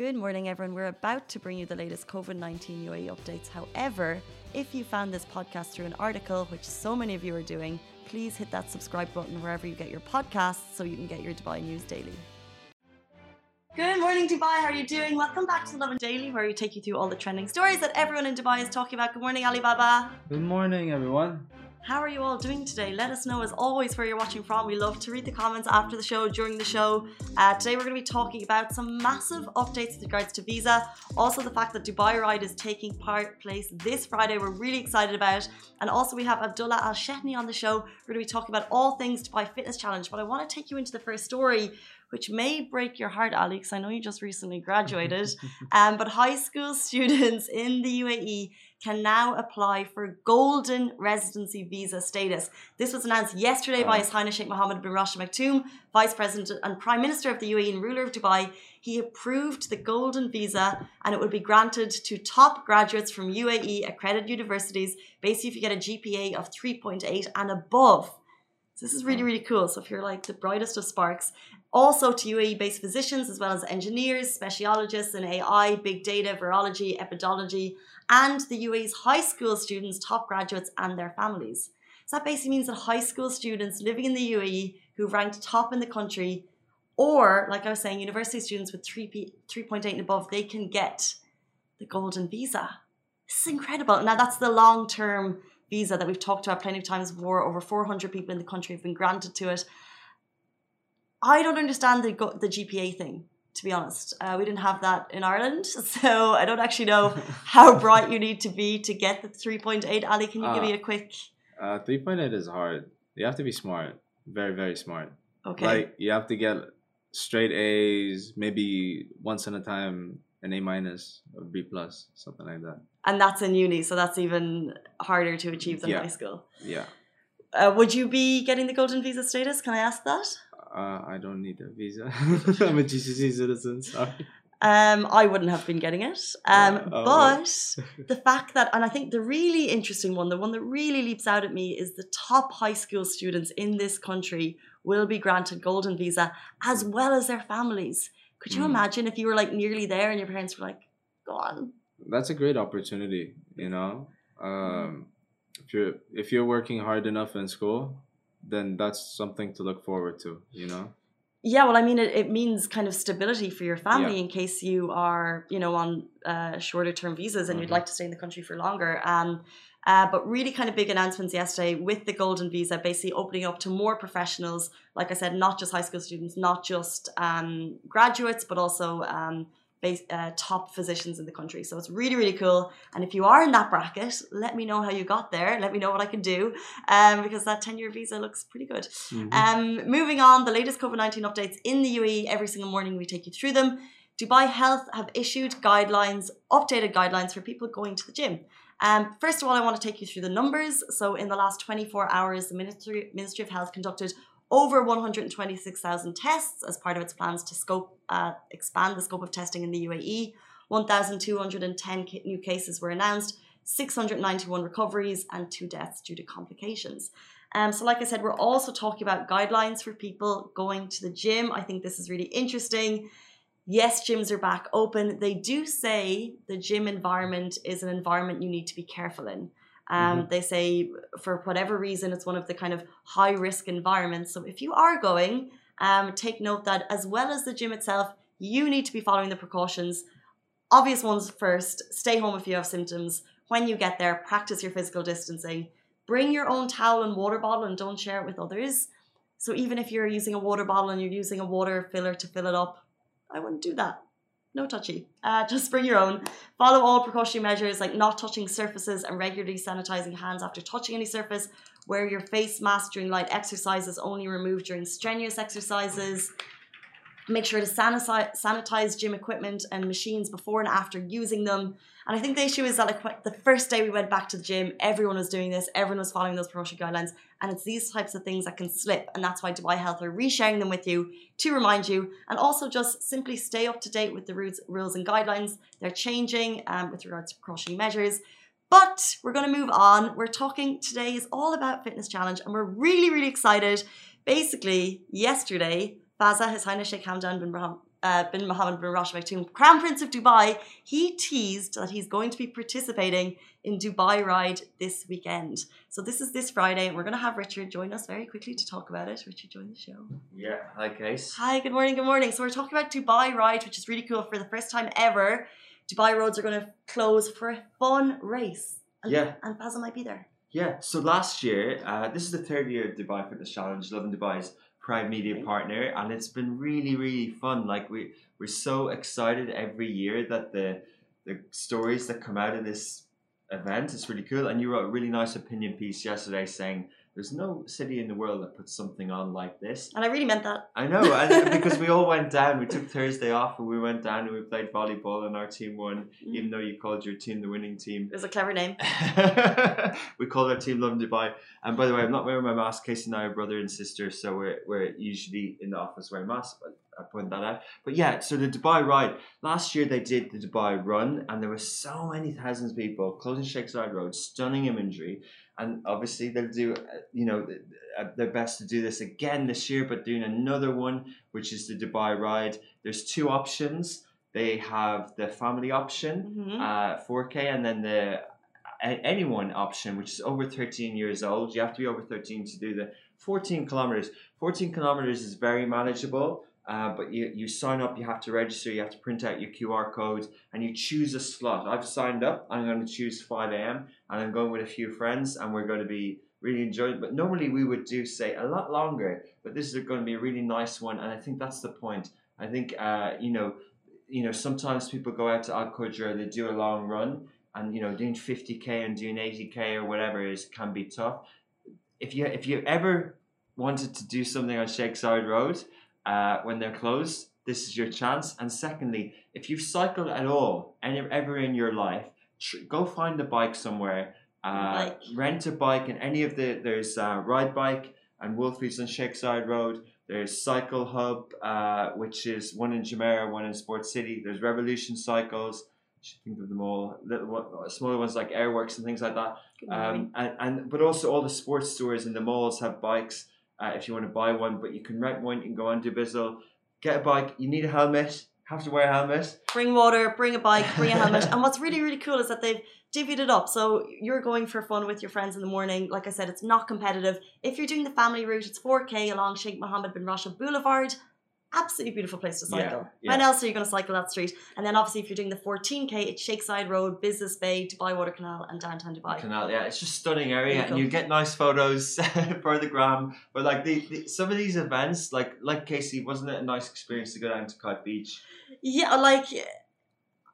Good morning, everyone. We're about to bring you the latest COVID 19 UAE updates. However, if you found this podcast through an article, which so many of you are doing, please hit that subscribe button wherever you get your podcasts so you can get your Dubai news daily. Good morning, Dubai. How are you doing? Welcome back to the and Daily, where we take you through all the trending stories that everyone in Dubai is talking about. Good morning, Alibaba. Good morning, everyone. How are you all doing today? Let us know as always where you're watching from. We love to read the comments after the show, during the show. Uh, today we're going to be talking about some massive updates with regards to visa. Also the fact that Dubai Ride is taking part place this Friday. We're really excited about. And also we have Abdulla AlShehhi on the show. We're going to be talking about all things Dubai Fitness Challenge. But I want to take you into the first story which may break your heart, Alex. I know you just recently graduated. um, but high school students in the UAE can now apply for golden residency visa status. This was announced yesterday by His Highness Sheikh Mohammed bin Rashid Maktoum, Vice President and Prime Minister of the UAE and ruler of Dubai. He approved the golden visa and it would be granted to top graduates from UAE accredited universities, basically if you get a GPA of 3.8 and above. So this is really, really cool. So if you're like the brightest of sparks, also to UAE based physicians as well as engineers, speciologists in AI, big data, virology, epidemiology, and the UAE's high school students, top graduates, and their families. So that basically means that high school students living in the UAE who ranked top in the country, or like I was saying, university students with 3, 3.8 and above, they can get the golden visa. This is incredible. Now, that's the long term visa that we've talked about plenty of times before. Over 400 people in the country have been granted to it. I don't understand the, the GPA thing to be honest. Uh, we didn't have that in Ireland, so I don't actually know how bright you need to be to get the 3.8. Ali, can you uh, give me a quick? Uh, 3.8 is hard. You have to be smart, very, very smart. Okay. Like, you have to get straight A's, maybe once in a time an A minus or B plus, something like that. And that's in uni, so that's even harder to achieve than yeah. high school. Yeah. Uh, would you be getting the golden visa status? Can I ask that? Uh, I don't need a visa. I'm a GCC citizen. Sorry. Um, I wouldn't have been getting it. Um, oh, but the fact that, and I think the really interesting one, the one that really leaps out at me, is the top high school students in this country will be granted golden visa as well as their families. Could you mm. imagine if you were like nearly there and your parents were like, "Go on"? That's a great opportunity. You know, um, if you're if you're working hard enough in school, then that's something to look forward to, you know? Yeah, well, I mean, it, it means kind of stability for your family yeah. in case you are, you know, on uh, shorter term visas and mm-hmm. you'd like to stay in the country for longer. Um, uh, but really kind of big announcements yesterday with the golden visa basically opening up to more professionals like i said not just high school students not just um, graduates but also um, base, uh, top physicians in the country. So it's really, really cool. And if you are in that bracket, let me know how you got there. Let me know what I can do um, because that 10 year visa looks pretty good. Mm-hmm. Um, moving on, the latest COVID 19 updates in the UAE. Every single morning we take you through them. Dubai Health have issued guidelines, updated guidelines for people going to the gym. Um, first of all, I want to take you through the numbers. So, in the last 24 hours, the Ministry, Ministry of Health conducted over 126,000 tests as part of its plans to scope uh, expand the scope of testing in the UAE. 1,210 new cases were announced, 691 recoveries, and two deaths due to complications. Um, so, like I said, we're also talking about guidelines for people going to the gym. I think this is really interesting. Yes, gyms are back open. They do say the gym environment is an environment you need to be careful in. Um, mm-hmm. They say for whatever reason, it's one of the kind of high risk environments. So if you are going, um, take note that as well as the gym itself, you need to be following the precautions. Obvious ones first stay home if you have symptoms. When you get there, practice your physical distancing. Bring your own towel and water bottle and don't share it with others. So even if you're using a water bottle and you're using a water filler to fill it up, I wouldn't do that no touchy. Uh, just bring your own. Follow all precautionary measures like not touching surfaces and regularly sanitizing hands after touching any surface. Wear your face mask during light exercises, only remove during strenuous exercises. Make sure to sanitize, sanitize gym equipment and machines before and after using them. And I think the issue is that like the first day we went back to the gym, everyone was doing this, everyone was following those precautionary guidelines, and it's these types of things that can slip, and that's why Dubai Health are resharing them with you to remind you, and also just simply stay up to date with the rules, rules and guidelines. They're changing um, with regards to precautionary measures. But we're going to move on. We're talking today is all about fitness challenge, and we're really, really excited. Basically, yesterday, Fazza, His Highness Sheikh Hamdan bin uh, bin Mohammed bin Rashid Maktoum, Crown Prince of Dubai, he teased that he's going to be participating in Dubai Ride this weekend. So this is this Friday, and we're going to have Richard join us very quickly to talk about it. Richard, join the show. Yeah, hi, Case. Hi, good morning, good morning. So we're talking about Dubai Ride, which is really cool. For the first time ever, Dubai roads are going to close for a fun race. And, Yeah. And Basil might be there. Yeah, so last year, uh, this is the third year of Dubai Fitness Challenge, Lovin Dubai's prime media partner, and it's been really, really fun. Like we we're so excited every year that the the stories that come out of this event It's really cool. And you wrote a really nice opinion piece yesterday saying there's no city in the world that puts something on like this. And I really meant that. I know, and because we all went down, we took Thursday off and we went down and we played volleyball, and our team won, Mm. even though you called your team the winning team. It was a clever name. we called our team Love Dubai. And by the way, I'm not wearing my mask. Casey and I are brother and sister, so we're, we're usually in the office wearing masks. But I point that out. But yeah, so the Dubai ride. Last year they did the Dubai run, and there were so many thousands of people closing Sheikh Zayed Road, stunning imagery. And obviously they'll do, uh, you know, uh, their best to do this again this year, but doing another one, which is the Dubai ride. There's two options. They have the family option, Mhm. uh, 4K, and then the anyone option, which is over 13 years old. You have to be over 13 to do the 14 kilometers. 14 kilometers is very manageable, uh, but you, you sign up, you have to register, you have to print out your QR code, and you choose a slot. I've signed up. I'm going to choose 5 a.m. and I'm going with a few friends, and we're going to be really enjoying it. But normally we would do say a lot longer, but this is going to be a really nice one, and I think that's the point. I think uh, you know, you know, sometimes people go out to Al Qudra, they do a long run, and you know, doing 50k and doing 80k or whatever is can be tough. If you if you ever wanted to do something on Zayed Road uh, when they're closed, this is your chance. And secondly, if you've cycled at all any ever in your life, tr- go find a bike somewhere. Uh, Bike. Rent a bike, and any of the there's uh, ride bike and Wolfies on Zayed Road. There's Cycle Hub, uh, which is one in Jumeirah, one in Sports City. There's Revolution Cycles. You should think of them all. Little one, smaller ones like Airworks and things like that. Um, and, and but also all the sports stores in the malls have bikes. Uh, if you want to buy one, but you can rent one. You can go on Dubizzle, get a bike. You need a helmet. Have to wear a helmet. bring water, bring a bike, bring a helmet. and what's really, really cool is that they've divvied it up. So you're going for fun with your friends in the morning. Like I said, it's not competitive. If you're doing the family route, it's 4K along Sheikh Mohammed bin Rashid Boulevard. Absolutely beautiful place to Yeah, cycle. yeah. When else are you going to cycle that street? And then obviously, if you're doing the 14K, it's Sheikh Zayed Road, Business Bay, Dubai Water Canal, and downtown Dubai. Canal, yeah, it's just stunning area, and you get nice photos for the gram. But like the, the some of these events, like like Casey, wasn't it a nice experience to go down to Kite Beach? Yeah, like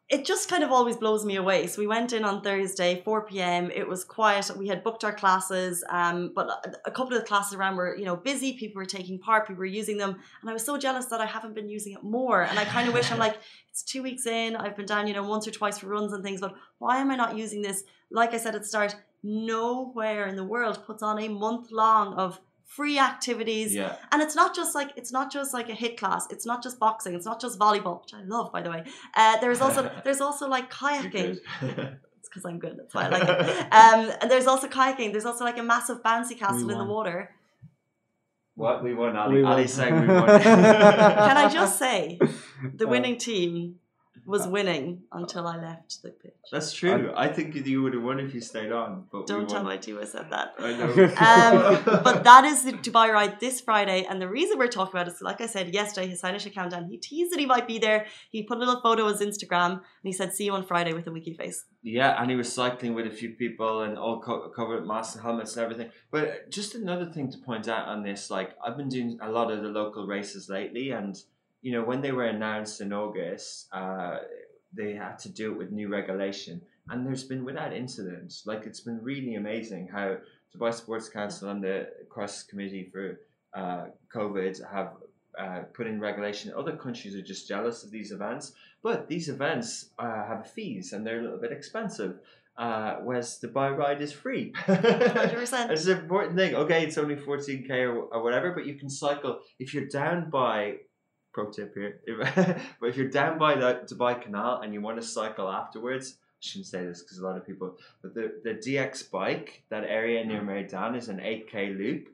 it just kind of always blows me away. So we went in on Thursday, 4 p.m. It was quiet. We had booked our classes, um, but a couple of the classes around were, you know, busy. People were taking part, people were using them, and I was so jealous that I haven't been using it more. And I kind of wish I'm like, it's two weeks in. I've been down, you know, once or twice for runs and things, but why am I not using this? Like I said at the start, nowhere in the world puts on a month long of free activities. Yeah, and it's not just like it's not just like a hit class. It's not just boxing. It's not just volleyball which i love by the way. Uh, there's also there's also like kayaking. It's because i'm good that's why i like it. Um, and there's also kayaking. There's also like a massive bouncy castle in the water. What? We won, Ali. We won. Ali said we won. can i just say the Uh, winning team was winning until i left the pitch That's true. I think you would have won if you stayed on. But don't tell my team i said that I know. Um, but that is the Dubai ride this Friday, and the reason we're talking about it is, like I said yesterday, His Highness Countdown, he teased that he might be there. He put a little photo on his Instagram, and he said, "See you on Friday" with a wiki face. Yeah, and he was cycling with a few people and all co- covered masks and helmets and everything. But just another thing to point out on this, like I've been doing a lot of the local races lately, and you know when they were announced in August, uh, they had to do it with new regulation, and there's been without incident. Like it's been really amazing how Dubai Sports Council and the Crisis Committee for uh, COVID have. Uh, put in regulation. Other countries are just jealous of these events, but these events uh, have fees and they're a little bit expensive. Uh, whereas Dubai ride is free. Hundred percent. It's an important thing. Okay, it's only 14k or, or whatever, but you can cycle. If you're down by, pro tip here, if, but if you're down by the Dubai Canal and you want to cycle afterwards, I shouldn't say this because a lot of people, but the, the DX bike, that area near mm. Meydan is an 8k loop.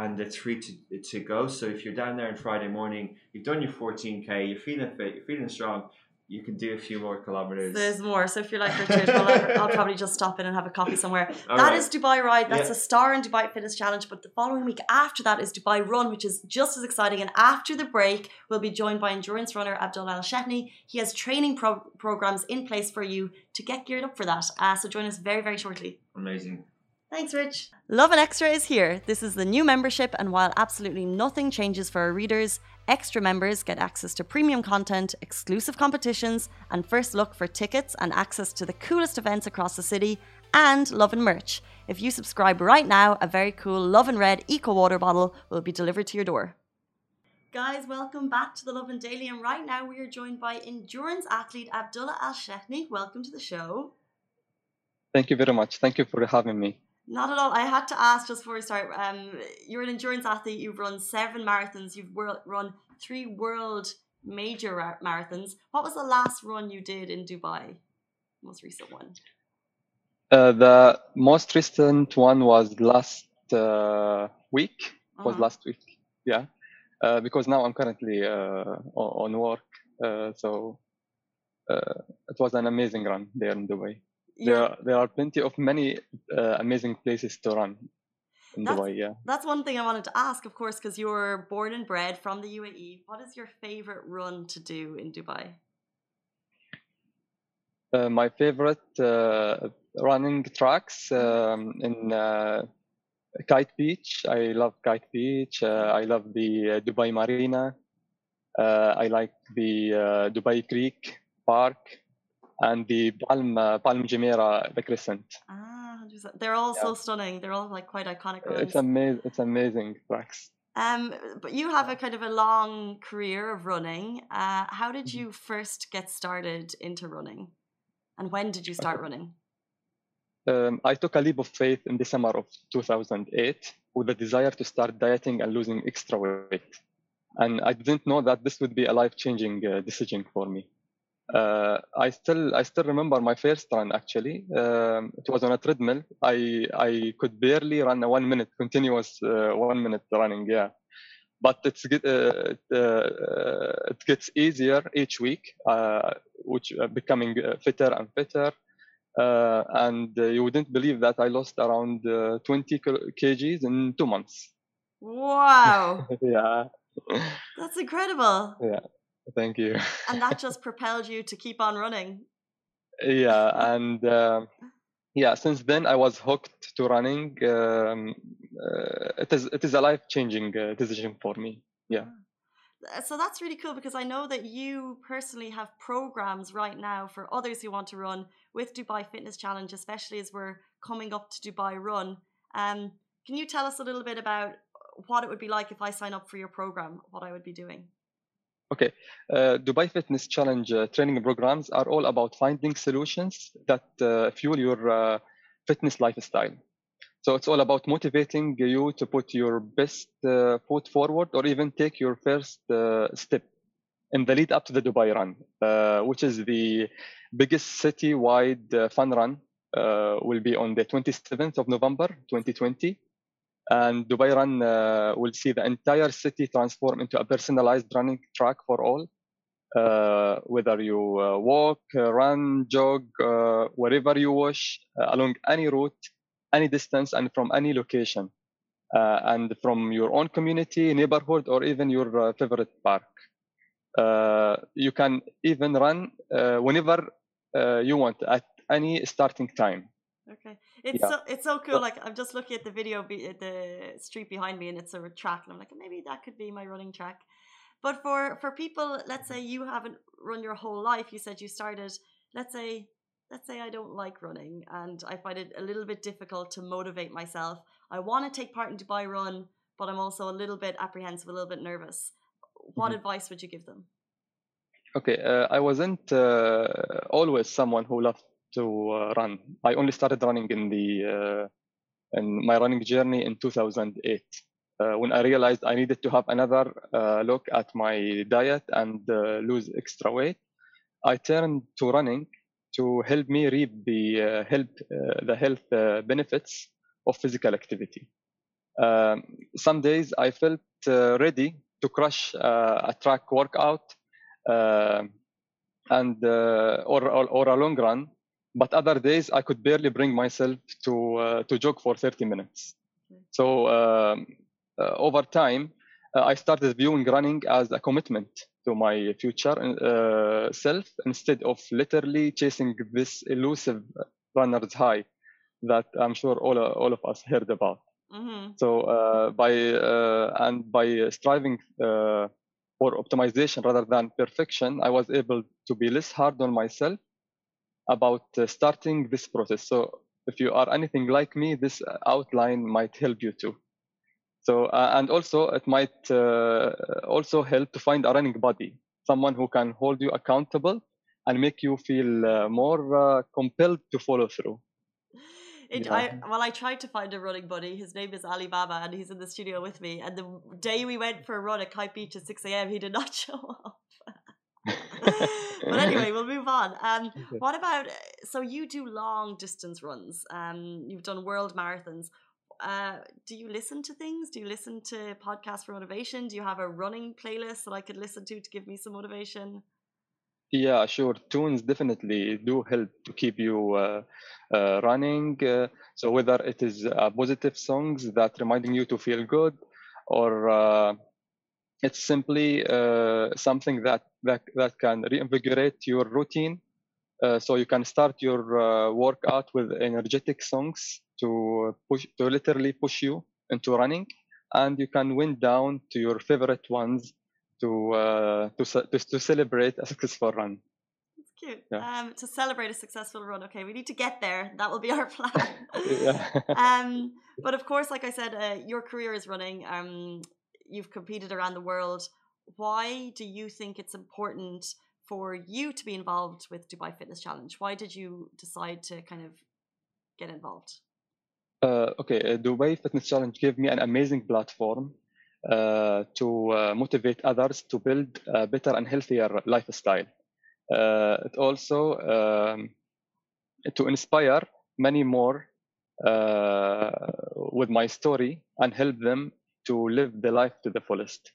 and it's free to to go. So if you're down there on Friday morning, you've done your 14k, you're feeling fit, you're feeling strong, you can do a few more kilometers. There's more. So if you're like Richard, I'll, I'll probably just stop in and have a coffee somewhere. All That right. is Dubai Ride. That's Yeah. a star in Dubai Fitness Challenge. But the following week after that is Dubai Run, which is just as exciting. And after the break, we'll be joined by endurance runner Abdulla AlShehhi. He has training pro- programs in place for you to get geared up for that. Uh, so join us very, very shortly. Amazing. Thanks, Rich. Lovin Extra is here. This is the new membership, and while absolutely nothing changes for our readers, extra members get access to premium content, exclusive competitions, and first look for tickets and access to the coolest events across the city, and Lovin merch. If you subscribe right now, a very cool Lovin Red Eco Water bottle will be delivered to your door. Guys, welcome back to the Lovin Daily, and right now we are joined by endurance athlete Abdulla AlShehhi. Welcome to the show. Thank you very much. Thank you for having me. Not at all. I had to ask just before we start. Um, you're an endurance athlete. You've run seven marathons. You've wor- run three world major ra- marathons. What was the last run you did in Dubai? Most recent one. Uh, the most recent one was last uh, week. Was Uh-huh. last week, yeah. Uh, because now I'm currently uh, on work, uh, so uh, it was an amazing run there in Dubai. There, You're- there are plenty of many uh, amazing places to run in That's- Dubai. Yeah. That's one thing I wanted to ask, of course, because you're born and bred from the UAE. What is your favorite run to do in Dubai? Uh, my favorite uh, running tracks um, in uh, Kite Beach. I love Kite Beach. Uh, I love the uh, Dubai Marina. Uh, I like the uh, Dubai Creek Park and the Palm uh, Palm Jumeirah, the Crescent. Ah, they're all so stunning. They're all like quite iconic. It's amazing. It's amazing tracks. Um, but you have a kind of a long career of running. Uh, how did Mm-hmm. you first get started into running, and when did you start running? Um, I took a leap of faith in the summer of 2008 with the desire to start dieting and losing extra weight. And I didn't know that this would be a life-changing uh, decision for me. Uh, I still I still remember my first run actually. Um, it was on a treadmill. I I could barely run a one minute continuous uh, one minute running. Yeah, but it's uh, it, uh, it gets easier each week, uh, which uh, becoming uh, fitter and fitter. Uh, and uh, you wouldn't believe that I lost around uh, 20 kil- kgs in two months. Wow, yeah, that's incredible! Thank you. And that just propelled you to keep on running. yeah and uh, yeah since then i was hooked to running um, uh, it is it is a life changing uh, decision for me Yeah. Uh, So that's really cool because I know that you personally have programs right now for others who want to run with Dubai Fitness Challenge, especially as we're coming up to Dubai Run. Um, can you tell us a little bit about what it would be like if I sign up for your program? What I would be doing? Okay. Uh, dubai fitness challenge uh, training programs are all about finding solutions that uh, fuel your uh, fitness lifestyle. So it's all about motivating you to put your best uh, foot forward or even take your first uh, step in the lead up to the dubai run which is the biggest city-wide uh, fun run will be on the 27th of november 2020 and Dubai Run uh, will see the entire city transform into a personalized running track for all. Uh, whether you uh, walk, uh, run, jog, uh, wherever you wish, uh, along any route, any distance, and from any location, and from your own community, neighborhood, or even your favorite park. You can even run whenever you want at any starting time. Okay, it's Yeah. so it's so cool. Like I'm just looking at the video, be, the street behind me, and it's a track, and I'm like, maybe that could be my running track. But for for people, let's say you haven't run your whole life. You said you started. Let's say let's say I don't like running, and I find it a little bit difficult to motivate myself. I want to take part in Dubai Run, but I'm also a little bit apprehensive, a little bit nervous. What Mhm. advice would you give them? Okay, uh, I wasn't uh, always someone who loved to uh, run. I only started running in the uh, in my running journey in 2008 uh, when I realized I needed to have another look at my diet and lose extra weight. I turned to running to help me reap the uh, the health benefits of physical activity. Um, some days I felt uh, ready to crush uh, a track workout uh, and or, or, or a long run, but other days I could barely bring myself to uh, to jog for 30 minutes. So um, uh, over time, I started viewing running as a commitment to my future self instead of literally chasing this elusive runner's high that I'm sure all all of us heard about. Mm-hmm. So uh, by uh, and by striving uh, for optimization rather than perfection, I was able to be less hard on myself about uh, starting this process. So if you are anything like me, this outline might help you too. So uh, and also it might uh, also help to find a running buddy, someone who can hold you accountable and make you feel more compelled to follow through. It, yeah. I, well, I tried to find a running buddy. His name is Ali Baba, and he's in the studio with me. And the day we went for a run at Kite Beach at 6 a.m., he did not show up. but anyway, we'll move on. Um, what about so you do long distance runs? Um, you've done world marathons. Uh, do you listen to things? Do you listen to podcasts for motivation? Do you have a running playlist that I could listen to to give me some motivation? Yeah, sure. Tunes definitely do help to keep you uh, uh, running. Uh, so whether it is uh, positive songs that reminding you to feel good, or uh, it's simply uh, something that, that that can reinvigorate your routine. so you can start your workout with energetic songs to push to literally push you into running, and you can wind down to your favorite ones to uh, to, to to celebrate a successful run. That's cute. Yeah. Um, to celebrate a successful run. Okay, we need to get there. That will be our plan. um, but of course, like I said, uh, your career is running. Um, you've competed around the world. Why do you think it's important for you to be involved with Dubai Fitness Challenge? Why did you decide to kind of get involved? Uh, okay, uh, Dubai Fitness Challenge gave me an amazing platform uh, to uh, motivate others to build a better and healthier lifestyle. Uh, it also um, to inspire many more with my story and help them to live the life to the fullest.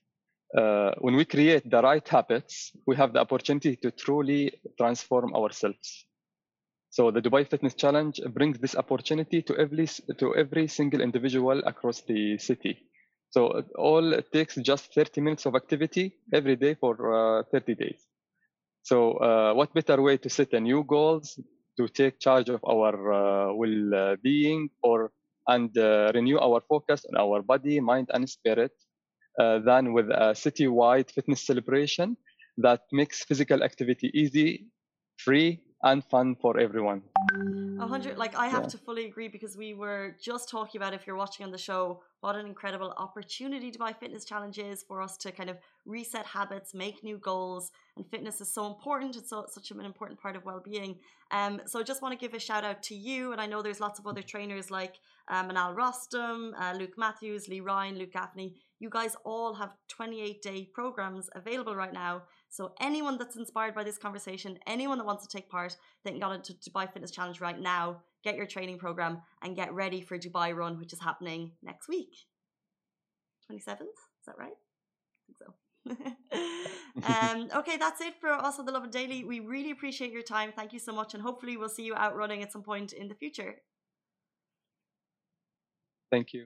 Uh, when we create the right habits, we have the opportunity to truly transform ourselves. So the Dubai Fitness Challenge brings this opportunity to every to every single individual across the city. So all it takes just 30 minutes of activity every day for uh, 30 days. So uh, what better way to set a new goals, to take charge of our uh, well-being or and uh, renew our focus on our body, mind, and spirit uh, than with a city-wide fitness celebration that makes physical activity easy, free, and fun for everyone. A hundred, like I have yeah. to fully agree because we were just talking about if you're watching on the show, what an incredible opportunity Dubai Fitness Challenge is for us to kind of reset habits, make new goals, and fitness is so important. It's so, such an important part of well-being. Um, so I just want to give a shout out to you, and I know there's lots of other trainers like um, Manal Rostom, uh, Luke Matthews, Lee Ryan, Luke Gaffney. You guys all have 28 day programs available right now so anyone that's inspired by this conversation, anyone that wants to take part, they can go into Dubai Fitness Challenge right now, get your training program, and get ready for Dubai Run, which is happening next week. 27th, is that right? I think so. um, okay, that's it for us on the Lovin Daily. We really appreciate your time. Thank you so much, and hopefully we'll see you out running at some point in the future. Thank you.